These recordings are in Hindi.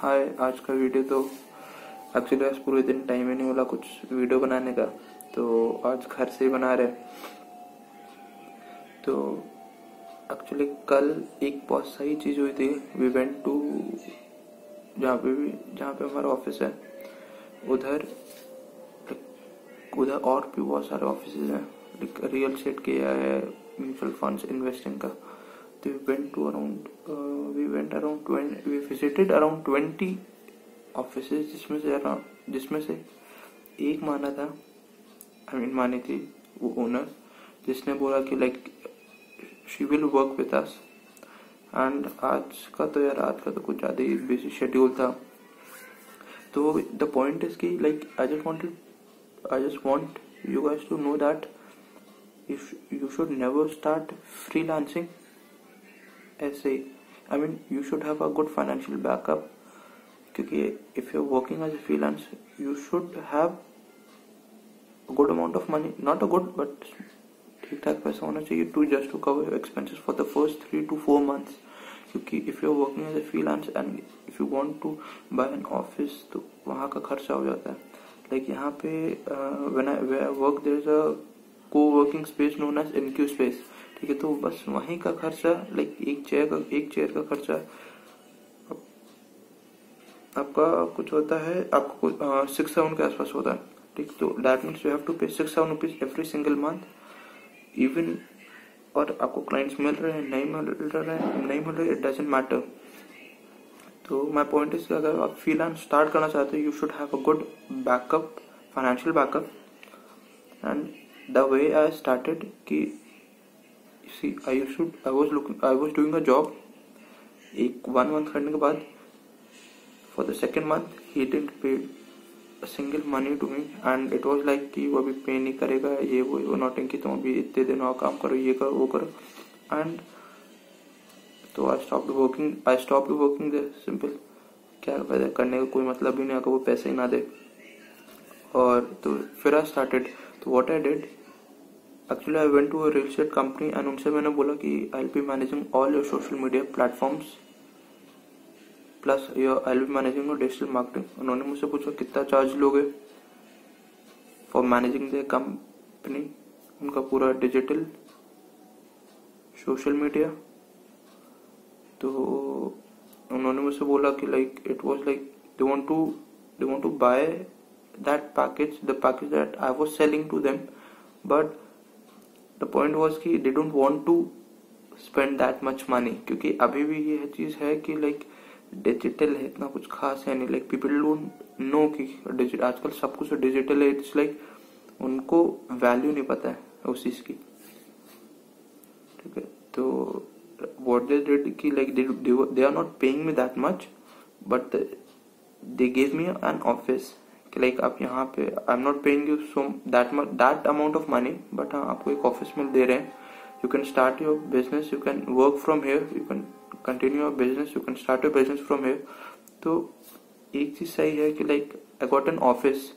हाय, आज का वीडियो तो एक्चुअली आज पूरे दिन टाइम ही नहीं मिला कुछ वीडियो बनाने का। तो आज घर से ही बना रहे तो एक्चुअली कल एक बहुत सही चीज़ हुई थी। वी वेंट टू जहाँ पे भी, जहाँ पे हमारा ऑफ़िस है, उधर उधर और भी बहुत सारे ऑफ़िस हैं। रियल स्टेट के या म्यूचुअल फंड्स इन्वेस्टिंग का। तो we went to around we went around twenty we visited around twenty office जिसमें से अराउंड जिसमें से एक माना था आई मीन मानी थी वो ओनर जिसने बोला कि like she will work with us and आज का तो यार, आज का तो कुछ ज़्यादा ही बिज़ी शेड्यूल था। तो द पॉइंट इज़ की like I just wanted I just want you guys to know that if you should never start freelancing ऐसे I mean you should have a good financial backup क्योंकि if you working as a freelance you should have good amount of money not a good but ठीक ठाक पैसा होना चाहिए to just to cover your expenses for the first three to four months क्योंकि if you working as a freelance and if you want to buy an office तो वहाँ का खर्चा हो जाता है। लाइक like यहाँ पे when I work there is a coworking space known as Incuspaze ठीक है तो बस वहीं का खर्चा लाइक एक चेयर का, एक चेयर का खर्चा आपका कुछ होता है, आपको सिक्स सेवन के आसपास होता है, ठीक तो that means you have to pay six seven rupees every single month even और आपको क्लाइंट्स मिल रहे हैं, नहीं मिल रहे हैं, नहीं मिल रहे इट डजेंट मैटर तो माय पॉइंट इज़ अगर आप फ्रीलांस स्टार्ट करना चाहते हो you should have a good backup financial backup and the way I started कि I used to I was looking, I was doing a job. एक वन मंथ करने के बाद for the second month he didn't pay single money to me and it was like कि वो अभी पे नहीं करेगा, ये वो वो नोटिंग की तुम अभी इतने दिन और काम करो, ये करो, वो करो। एंड तो I stop working I stop working they simple क्या वैसे करने का कोई मतलब भी नहीं, अगर वो पैसे ही ना दे। और तो फिर आई स्टार्टेड तो what I did actually I went to real state company and उनसे मैंने बोला कि I be managing all your social media platforms plus your I be managing digital marketing उन्होंने मुझसे पूछा, कितना चार्ज लोगे फॉर मैनेजिंग द कंपनी उनका पूरा डिजिटल सोशल मीडिया तो उन्होंने मुझसे बोला कि like it was like they want to they want to buy that package the package that I was selling to them but the point was कि they don't want to spend that much money क्योंकि अभी भी ये चीज़ है कि लाइक डिजिटल है, इतना कुछ खास है नहीं। लाइक पीपल डोंट नो कि डिजिटल आजकल सब कुछ डिजिटल है। इट्स लाइक उनको वैल्यू नहीं पता है उस चीज़ की। ठीक है? तो वॉट दे डिड कि like they are not paying me that much but they gave me an office कि लाइक आप यहाँ पे I am not paying you so that that amount of money but हाँ आपको एक ऑफ़िस में दे रहे हैं। You can start your business you can work from here you can continue your business you can start your business from here तो एक चीज़ सही है कि like I got an office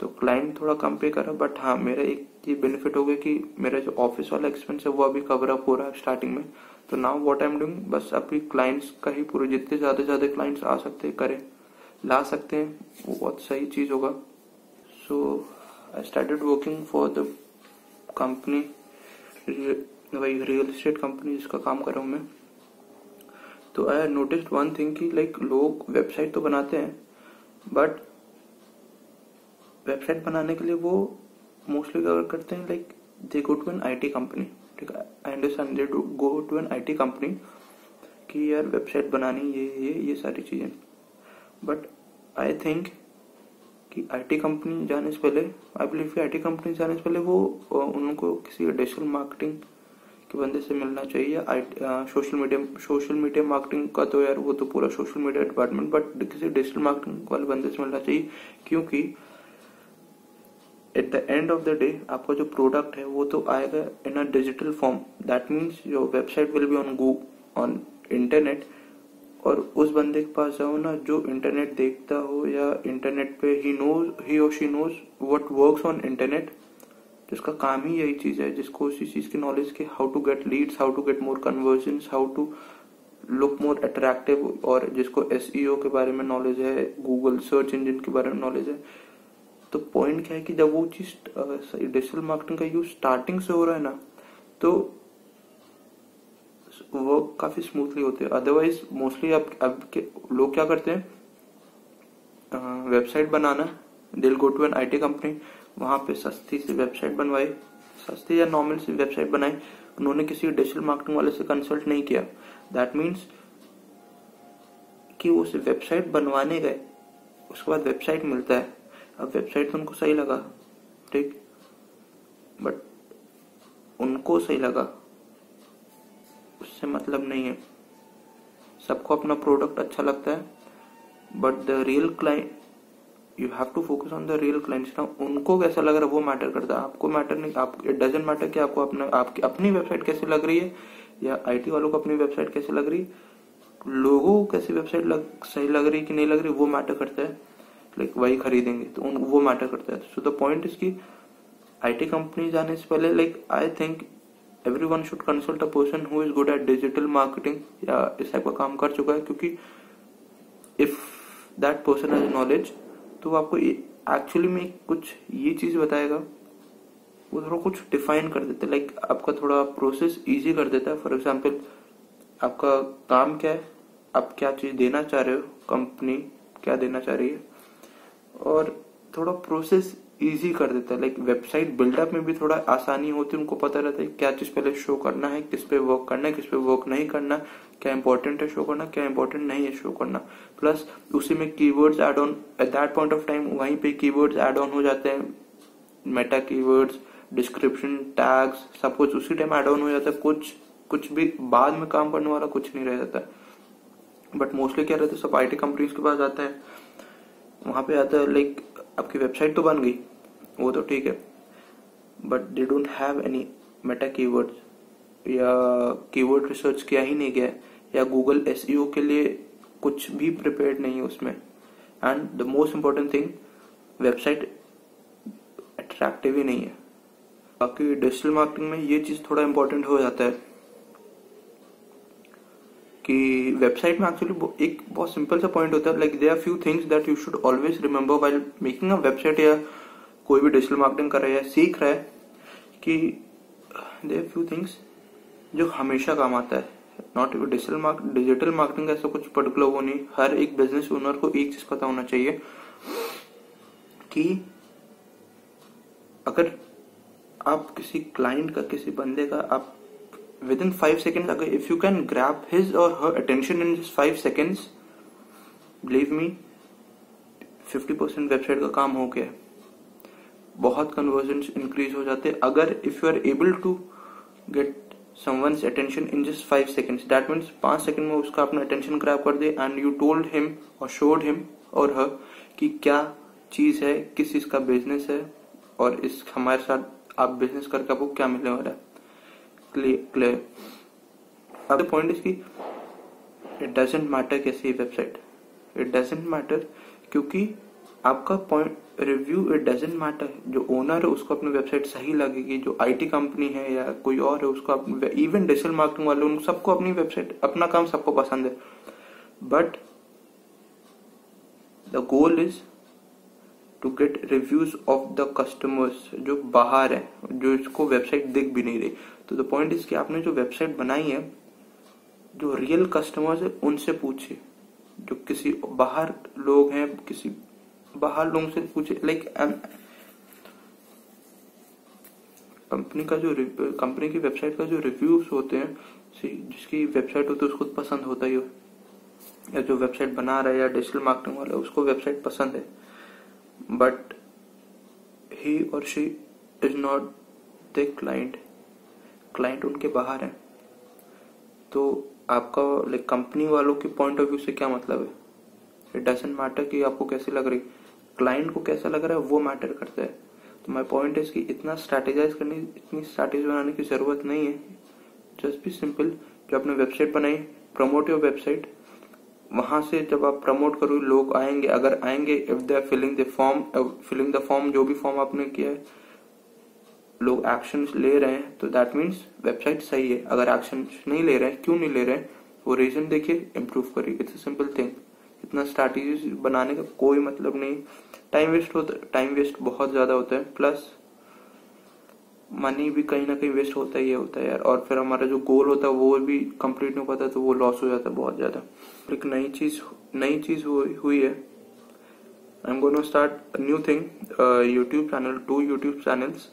तो क्लाइंट थोड़ा कम पे करा बट हाँ मेरा एक ये बेनिफिट हो गया कि मेरा जो ऑफ़िस वाला एक्सपेंस है, वो अभी कवर अप हो रहा है स्टार्टिंग में। तो now what I am doing बस अभी क्लाइंट्स का ही पूरे, जितने ज़्यादा ज़्यादा क्लाइंट्स आ सकते करें। ला सकते हैं, वो बहुत सही चीज़ होगा। So I started working for the company वही रियल एस्टेट कंपनी जिसका काम कर रहा हूँ मैं। तो आई नोटिस वन थिंग कि लाइक लोग वेबसाइट तो बनाते हैं बट वेबसाइट बनाने के लिए वो मोस्टली क्या करते हैं like they go to an I T company ठीक है I understand they go to an IT company कि यार वेबसाइट बनानी, ये ये ये सारी चीज़ें। बट आई थिंक कि आईटी कंपनी जाने से पहले आई बिलीव कि आईटी कंपनी जाने से पहले वो उनको किसी डिजिटल मार्केटिंग के बंदे से मिलना चाहिए। Social media social media marketing का तो यार वो तो पूरा सोशल मीडिया डिपार्टमेंट बट किसी डिजिटल मार्केटिंग वाले बंदे से मिलना चाहिए। क्योंकि at the end of the day आपका जो प्रोडक्ट है, वो तो आएगा in a digital form that means your website will be on go on internet और उस बंदे के पास जाओ ना, जो इंटरनेट देखता हो या इंटरनेट पे ही नोज़ ही और she knows what works on internet जिसका काम ही यही चीज़ है जिसको उसी चीज़ की नॉलेज के how to get leads how to get more conversion how to look more attractive और जिसको एस e के बारे में नॉलेज है गूगल सर्च इंजन के बारे में नॉलेज है। तो पॉइंट क्या है कि जब वो चीज़ डिजिटल मार्केटिंग का यूज़ स्टार्टिंग से हो रहा है ना तो वो काफ़ी स्मूथली होते हैं। अदरवाइज़ मोस्टली अब अब के लोग क्या करते हैं? Website banana they'll go to an IT company वहाँ पे सस्ती सी वेबसाइट बनवाई, सस्ती या नॉर्मल सी वेबसाइट बनाई। उन्होंने किसी डिजिटल मार्केटिंग वाले से कंसल्ट नहीं किया। दैट मीन्स कि उस वेबसाइट बनवाने गए, उसके बाद वेबसाइट मिलता है। अब वेबसाइट तो उनको सही लगा, ठीक? बट उनको सही लगा। उससे मतलब नहीं है। सबको अपना प्रोडक्ट अच्छा लगता है but the real client you have to focus on the real clients ना। उनको कैसा लग रहा है वो मैटर करता है। आपको मैटर नहीं, आप इट डजेंट मैटर कि आपको अपना, आपकी, अपनी वेबसाइट कैसी लग रही है, या आईटी वालों को अपनी वेबसाइट कैसी लग रही है। लोगों को कैसी वेबसाइट लग, सही लग रही कि नहीं लग रही, वो मैटर करता है। लाइक वही खरीदेंगे तो उन, वो मैटर करता है। सो द पॉइंट इज़ की आईटी कंपनी जाने से पहले like I think everyone should consult a person who is good at digital marketing या इस टाइप का काम कर चुका है, क्योंकि if that person has knowledge तो आपको एक्चुअली में कुछ ये चीज़ बताएगा। वो थोड़ा कुछ डिफाइन कर देता है लाइक आपका थोड़ा प्रोसेस इजी कर देता है। फॉर एग्ज़ाम्पल आपका काम क्या है? आप क्या चीज़ देना चाह रहे हो? कंपनी क्या देना चाह रही है? और थोड़ा प्रोसेस इजी कर देता है। लाइक वेबसाइट बिल्डअप में भी थोड़ा आसानी होती है, उनको पता रहता है क्या चीज़ पहले शो करना है, किस पे वर्क करना है, किस पे वर्क नहीं करना, क्या इंपॉर्टेंट है शो करना, क्या इंपॉर्टेंट नहीं है शो करना। प्लस उसी में keywords add on at that point of time वहीं पे कीवर्ड्स ऐड ऑन हो जाते हैं। मेटा कीवर्ड्स डिस्क्रिप्शन टैग्स सब कुछ उसी टाइम ऐड ऑन हो जाता है। कुछ कुछ भी बाद में काम करने वाला कुछ नहीं रह जाता। बट मोस्टली क्या रहता है, सब आईटी कंपनीज़ के पास आता है। वहाँ पे आता है लाइक आपकी वेबसाइट तो बन गई। वो तो ठीक है। But they don't have any meta keywords या कीवर्ड रिसर्च किया ही नहीं गया या गूगल एस e के लिए कुछ भी प्रिपेयर्ड नहीं है उसमें। And the most important thing website attractive ही नहीं है। बाकी डिजिटल मार्केटिंग में ये चीज़ थोड़ा इंपॉर्टेंट हो जाता है कि वेबसाइट में एक्चुअली एक बहुत सिंपल सा पॉइंट होता है। Like there are few things that you should always remember while making a website या कोई भी डिजिटल मार्केटिंग कर रहे हैं, सीख रहे है कि दे फ्यू थिंग्स जो हमेशा काम आता है। नॉट डिजिटल डिजिटल मार्केटिंग का ऐसा कुछ पर्टिकुलर वो नहीं। हर एक बिज़नेस ओनर को एक चीज़ पता होना चाहिए कि अगर आप किसी क्लाइंट का, किसी बंदे का, आप विद इन फाइव सेकेंड अगर if you can grab his और her attention in five seconds believe me fifty percent website का काम हो गया। बहुत कन्वर्जन इंक्रीज हो जाते हैं। अगर if you are able to get someone's attention in just five seconds that means पाँच सेकंड में उसका अपना अटेंशन ग्रैब कर दे। एंड यू टोल्ड हिम और शोड हिम और हर कि क्या चीज़ है, किस चीज़ का बिज़नेस है और इस हमारे साथ आप बिज़नेस करके आपको क्या मिलने वाला है। क्लियर अब पॉइंट इज़ की इट डजेंट मैटर कैसी वेबसाइट इट डजेंट मैटर क्योंकि आपका point review it doesn't matter जो ओनर है, उसको अपनी वेबसाइट सही लगेगी. जो आईटी कंपनी है या कोई और है, उसको इवन डिजिटल मार्केटिंग वाले, उन सबको अपनी वेबसाइट अपना काम सबको पसंद है. But the goal is to get reviews of the customers जो बाहर है, जो इसको वेबसाइट दिख भी नहीं रही. तो द पॉइंट इज़ कि आपने जो वेबसाइट बनाई है, जो रियल कस्टमर्स है, उनसे पूछिए. जो किसी बाहर लोग हैं, किसी बाहर लोगों से पूछे लाइक कंपनी का जो कंपनी की वेबसाइट का जो रिव्यूज़ होते हैं जिसकी वेबसाइट होती है, उसको पसंद होता ही या जो वेबसाइट बना रहा है या डिजिटल मार्केटिंग वाला उसको वेबसाइट पसंद है। बट ही और she is not the client client उनके बाहर है। तो आपका लाइक कंपनी वालों के पॉइंट ऑफ़ व्यू से क्या मतलब है? इट डजेंट मैटर कि आपको कैसी लग रही। क्लाइंट को कैसा लग रहा है, वो मैटर करता है। तो माई पॉइंट है कि इतना स्ट्रैटेजाइज करने, इतनी स्ट्रैटेजी बनाने की ज़रूरत नहीं है। जस्ट भी सिंपल जो आपने वेबसाइट बनाई प्रमोट योर वेबसाइट वहाँ से जब आप प्रमोट करो, लोग आएँगे, अगर आएँगे if they are filling the form filling the form जो भी फॉर्म आपने किया है, लोग एक्शन ले रहे हैं तो दैट मीन्स वेबसाइट सही है। अगर एक्शन नहीं ले रहे हैं, क्यों नहीं ले रहे हैं, वो रीजन देखिए इम्प्रूव करिए। इट्स अ सिंपल थिंग इतना स्ट्रैटेजी बनाने का कोई मतलब नहीं। टाइम वेस्ट होता टाइम वेस्ट बहुत ज़्यादा होता है। प्लस मनी भी कहीं ना कहीं वेस्ट होता ही होता है यार। और फिर हमारा जो गोल होता है, वो भी कंप्लीट नहीं हो पाता तो वो लॉस हो जाता है बहुत ज़्यादा। एक नई चीज़ नई चीज़ हुई है। I am going start new thing YouTube channel two YouTube channels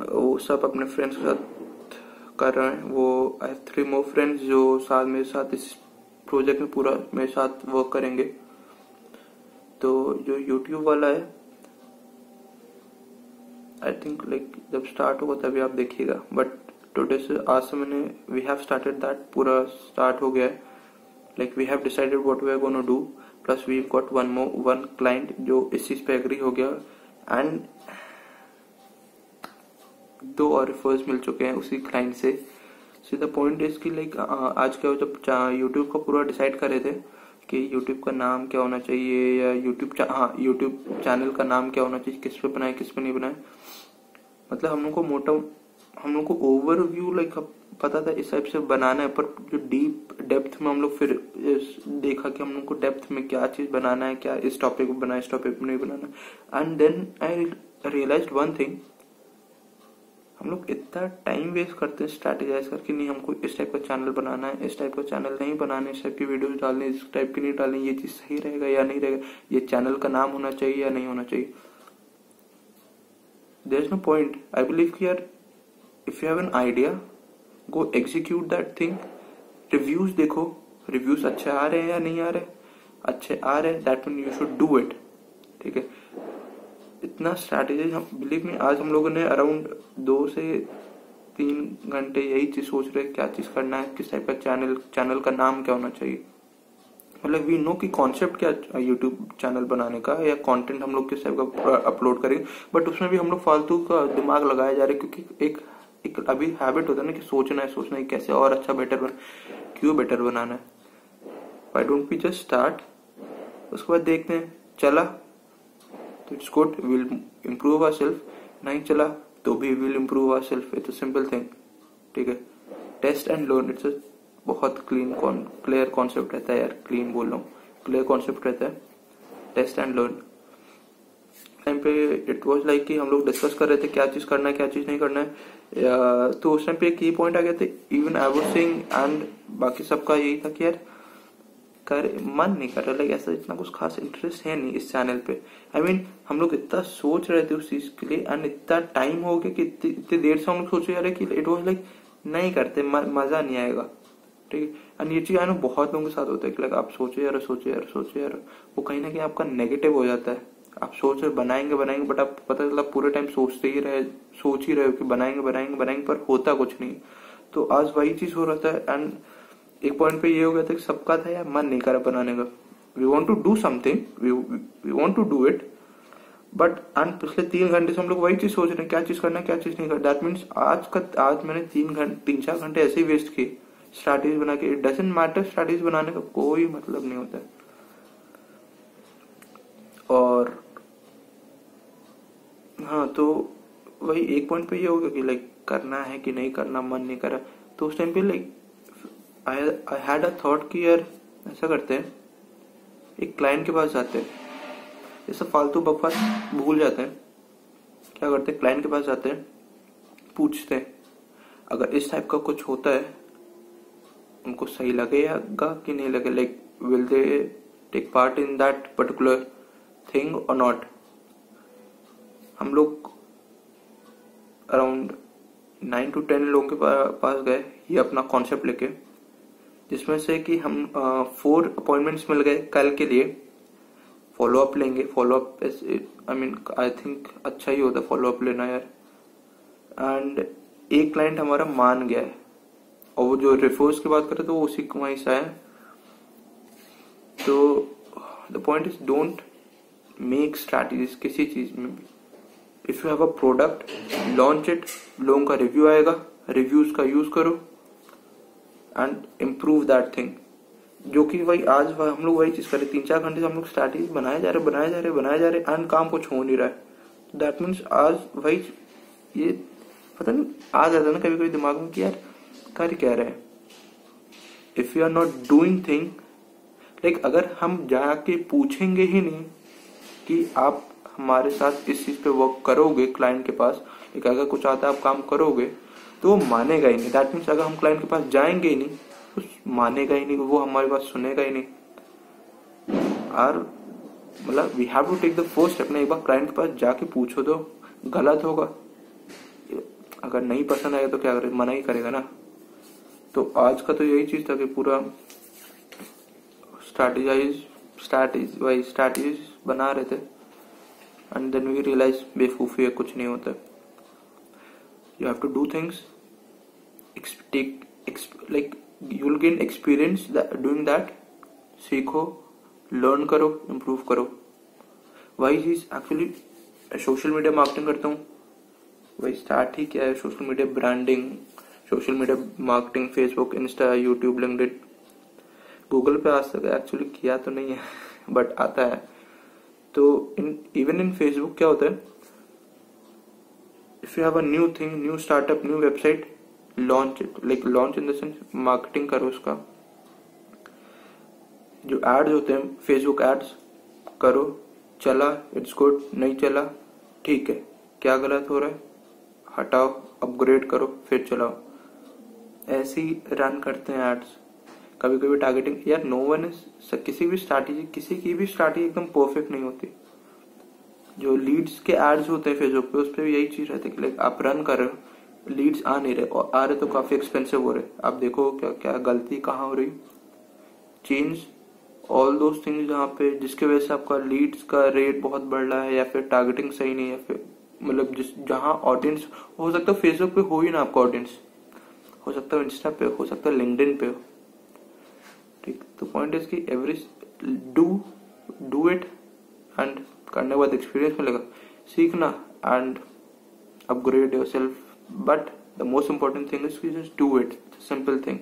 वो सब अपने फ्रेंड्स के साथ कर रहे हैं। वो आई थ्री मोर फ्रेंड्स जो साथ, मेरे साथ इस प्रोजेक्ट में पूरा मेरे साथ वर्क करेंगे। तो जो यूट्यूब वाला है आई थिंक लाइक जब स्टार्ट होगा तभी आप देखिएगा। बट टुडे से आज से मैंने वी हैव स्टार्टेड दैट पूरा स्टार्ट हो गया है। Like we have decided what we are gonna do plus we got one more one client जो इस चीज़ पे एग्री हो गया। एंड दो और रिफर्स मिल चुके हैं उसी क्लाइंट से। सी द पॉइंट इज़ की लाइक आज क्या जब यूट्यूब का पूरा डिसाइड कर रहे थे कि यूट्यूब का नाम क्या होना चाहिए या यूट्यूब हाँ यूट्यूब चैनल का नाम क्या होना चाहिए, किस पे बनाए, किस पे नहीं बनाए। मतलब हम लोग को मोटा, हम लोग को ओवरव्यू लाइक पता था इस टाइप से बनाना है, पर जो डीप डेप्थ में हम लोग फिर देखा कि हम लोग को डेप्थ में क्या चीज़ बनाना है, क्या इस टॉपिक पे बनाना इस टॉपिक पे नहीं बनाना and then I realise one thing हम लोग इतना टाइम वेस्ट करते हैं स्ट्रेटेजाइज करके नहीं, हमको इस टाइप का चैनल बनाना है, इस टाइप का चैनल नहीं बनाना, इस टाइप की वीडियो डालनी, इस टाइप की नहीं डालनी, ये चीज़ सही रहेगा या नहीं रहेगा, ये चैनल का नाम होना चाहिए या नहीं होना चाहिए। There is no point I believe कि यार if you have an idea go execute that thing reviews देखो रिव्यूज़ अच्छे आ रहे हैं या नहीं आ रहे? अच्छे आ रहे हैं that mean you should do it ठीक है? इतना स्ट्रैटेजी हम बिलीव में आज हम लोगों ने अराउंड दो से तीन घंटे यही चीज़ सोच रहे क्या चीज़ करना है, किस टाइप का चैनल चैनल का नाम क्या होना चाहिए। मतलब वी नो कि कॉन्सेप्ट क्या यूट्यूब चैनल बनाने का या कंटेंट हम लोग किस टाइप का अपलोड करेंगे बट उसमें भी हम लोग फालतू का दिमाग लगाया जा रहा है क्योंकि एक एक अभी हैबिट होता है ना कि सोचना है सोचना है कैसे और अच्छा बेटर बन, क्यों बेटर बनाना है। Why don't we just start उसके बाद देखते हैं, चला। It's good will improve ourself नहीं चला तो भी will improve ourself it's simple thing ठीक है? टेस्ट एंड लर्न इट्स बहुत क्लीन क्लियर कॉन्सेप्ट रहता है यार. क्लीन बोल रहा हूँ. क्लियर कॉन्सेप्ट रहता है. टेस्ट एंड लर्न टाइम पे इट वॉज़ लाइक कि हम लोग डिस्कस कर रहे थे क्या चीज़ करना है, क्या चीज़ नहीं करना है. तो उस टाइम पे की पॉइंट आ गया थे. Even I was sing and बाकी सबका यही था कि यार कर मन नहीं कर रहा लाइक ऐसा इतना कुछ खास इंटरेस्ट है नहीं इस चैनल पे। आई I मीन mean, हम लोग इतना सोच रहे थे उस चीज़ के लिए एंड इतना टाइम हो गया कि इतनी देर से हम लोग सोचे रहे कि इट वॉज़ लाइक नहीं करते मज़ा नहीं आएगा। ठीक है? एंड ये चीज़ आई नो बहुत लोगों के साथ होता है कि लाइक आप सोचे यार सोचे यार सोचे यार वो कहीं ना कहीं आपका नेगेटिव हो जाता है। आप सोच रहे बनाएँगे बनाएँगे बट आप पता चला पूरे टाइम सोचते ही रहे सोच ही रहे हो कि बनाएँगे बनाएँगे बनाएँगे पर होता कुछ नहीं। तो आज वही चीज़ हो रहा था एंड एक पॉइंट पे ये हो गया था कि सबका था यार, मन नहीं करा बनाने का। We want to do something we want to do it but and पिछले तीन घंटे से हम लोग वही चीज़ सोच रहे हैं, क्या चीज़ करना क्या चीज़ नहीं करना। दैट मीन्स आज का, आज मैंने तीन घंटे तीन चार घंटे ऐसे ही वेस्ट किए। स्ट्रैटेजी बना के इट मैटर स्ट्रैटेजी बनाने का कोई मतलब नहीं होता और हाँ तो वही एक पॉइंट पे ये होगा कि लाइक करना है कि नहीं करना, मन नहीं करा तो उस टाइम पे like I had a thought कि यार, ऐसा करते हैं। एक क्लाइंट के पास जाते हैं। जैसे फालतू बकवास भूल जाते हैं। क्या करते हैं? क्लाइंट के पास जाते हैं। पूछते हैं। अगर इस टाइप का कुछ होता है, उनको सही लगेगा कि नहीं लगे? Like will they take part in that particular thing और नॉट हम लोग अराउंड नाइन टू टेन लोगों के पास गए। ये अपना कॉन्सेप्ट लेके। जिसमें से कि हम फोर अपॉइंटमेंट्स मिल गए कल के लिए। फॉलो अप लेंगे follow up I mean I think अच्छा ही होता है फॉलो अप लेना यार। एंड एक क्लाइंट हमारा मान गया है। और वो जो रिफोर्स की बात करें तो वो उसी वहीं से आया। तो the point is don't make strategies किसी चीज़ में भी। If you have a product launch it लोगों का रिव्यू आएगा। रिव्यूज़ का यूज़ करो। एंड इम्प्रूव दैट थिंग जो कि भाई आज हम लोग वही चीज़ करें तीन चार घंटे से हम लोग स्ट्रैटेजी बनाए जा रहे, बनाए जा रहे, बनाए जा रहे एंड काम कुछ हो नहीं रहा है। दैट मीन्स आज भाई ये पता नहीं आ जाता ना कभी कभी दिमाग में कि यार कार्य क्या रहे if you are not doing thing like अगर हम जाके पूछेंगे ही नहीं कि आप हमारे साथ इस चीज़ पे वर्क करोगे क्लाइंट के पास, एक अगर कुछ आता है, आप काम करोगे तो वो मानेगा ही नहीं। दैट मीन्स अगर हम क्लाइंट के पास जाएँगे ही नहीं तो मानेगा ही नहीं वो हमारे पास सुनेगा ही नहीं। और मतलब we have to take the first step ना, एक बार क्लाइंट के पास जाके पूछो तो गलत होगा। अगर नहीं पसंद आएगा तो क्या करेगा मना ही करेगा ना। तो आज का तो यही चीज़ था कि पूरा स्ट्रैटेजाइज स्ट्रैटेज वाइज स्ट्रैटेजीज बना रहे थे। एंड देन वी रियलाइज़ बेवकूफ़ी है, कुछ नहीं होता। You have to do things take like, you'll gain experience that, doing that. सीखो लर्न करो इम्प्रूव करो वाई चीज़ एक्चुअली सोशल मीडिया मार्केटिंग करता हूँ? वही स्टार्ट ही किया है social media branding social media marketing Facebook Insta YouTube LinkedIn Google पे आज तक एक्चुअली किया तो नहीं है बट आता है। तो इन इवन इन फेसबुक क्या होता है? If you have a new thing, new startup, new website, launch it. Like, launch in the sense, marketing करो उसका। जो एड्स होते हैं फेसबुक एड्स करो। चला इट्स गुड नहीं चला, ठीक है। क्या गलत हो रहा है? हटाओ अपग्रेड करो, फिर चलाओ। ऐसे ही रन करते हैं एड्स कभी कभी टारगेटिंग यार नो वन इज़ किसी भी स्ट्रैटेजी किसी की भी स्ट्रैटेजी एकदम परफेक्ट नहीं होती। जो लीड्स के एड्स होते हैं फेसबुक पे, उस पर भी यही चीज़ रहती है कि लाइक आप रन कर रहे हो लीड्स आ नहीं रहे, और आ रहे तो काफ़ी एक्सपेंसिव हो रहे आप देखो क्या क्या गलती कहाँ हो रही चेंज ऑल दो थिंग्स जहाँ पे, जिसके वजह से आपका लीड्स का रेट बहुत बढ़ रहा है, या फिर टारगेटिंग सही नहीं है फिर मतलब जिस, जहाँ ऑडियंस हो सकता है फेसबुक पे हो ही ना आपका ऑडियंस हो सकता है इंस्टा पे हो सकता है लिंक्डइन पे हो। ठीक तो पॉइंट इज़ की every do do it and करने के बाद एक्सपीरियंस मिलेगा। सीखना and upgrade yourself but the most important thing is do it simple thing